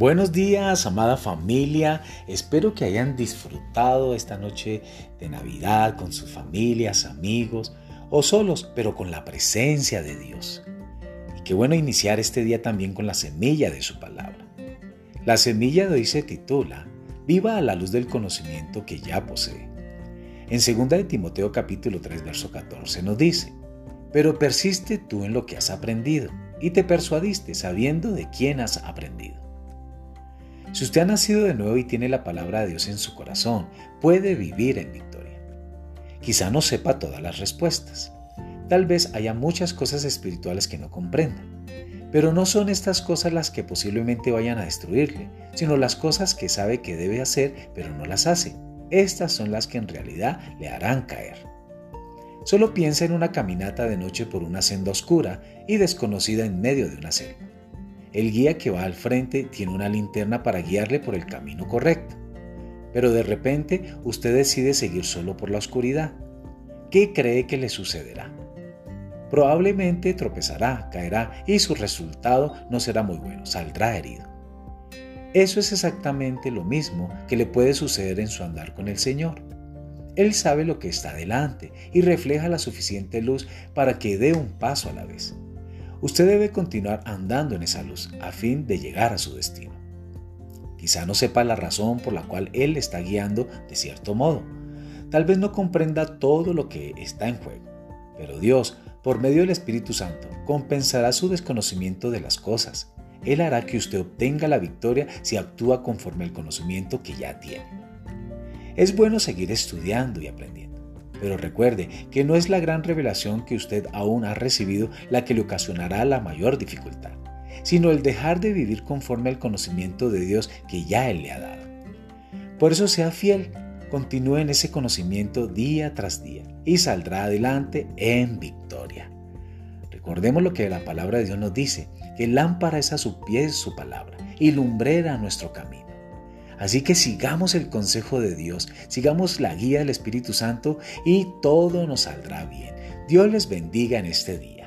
Buenos días, amada familia. Espero que hayan disfrutado esta noche de Navidad con sus familias, amigos o solos, pero con la presencia de Dios. Y qué bueno iniciar este día también con la semilla de su palabra. La semilla de hoy se titula Viva a la luz del conocimiento que ya posee. En 2 de Timoteo capítulo 3 verso 14 nos dice, Pero persiste tú en lo que has aprendido y te persuadiste sabiendo de quién has aprendido. Si usted ha nacido de nuevo y tiene la palabra de Dios en su corazón, puede vivir en victoria. Quizá no sepa todas las respuestas. Tal vez haya muchas cosas espirituales que no comprenda. Pero no son estas cosas las que posiblemente vayan a destruirle, sino las cosas que sabe que debe hacer, pero no las hace. Estas son las que en realidad le harán caer. Solo piensa en una caminata de noche por una senda oscura y desconocida en medio de una selva. El guía que va al frente tiene una linterna para guiarle por el camino correcto. Pero de repente usted decide seguir solo por la oscuridad. ¿Qué cree que le sucederá? Probablemente tropezará, caerá y su resultado no será muy bueno, saldrá herido. Eso es exactamente lo mismo que le puede suceder en su andar con el Señor. Él sabe lo que está delante y refleja la suficiente luz para que dé un paso a la vez. Usted debe continuar andando en esa luz a fin de llegar a su destino. Quizá no sepa la razón por la cual Él está guiando de cierto modo. Tal vez no comprenda todo lo que está en juego, pero Dios, por medio del Espíritu Santo, compensará su desconocimiento de las cosas. Él hará que usted obtenga la victoria si actúa conforme al conocimiento que ya tiene. Es bueno seguir estudiando y aprendiendo pero recuerde que no es la gran revelación que usted aún ha recibido la que le ocasionará la mayor dificultad, sino el dejar de vivir conforme al conocimiento de Dios que ya Él le ha dado. Por eso sea fiel, continúe en ese conocimiento día tras día y saldrá adelante en victoria. Recordemos lo que la palabra de Dios nos dice, que lámpara es a su pie su palabra y lumbrera nuestro camino. Así que sigamos el consejo de Dios, sigamos la guía del Espíritu Santo y todo nos saldrá bien. Dios les bendiga en este día.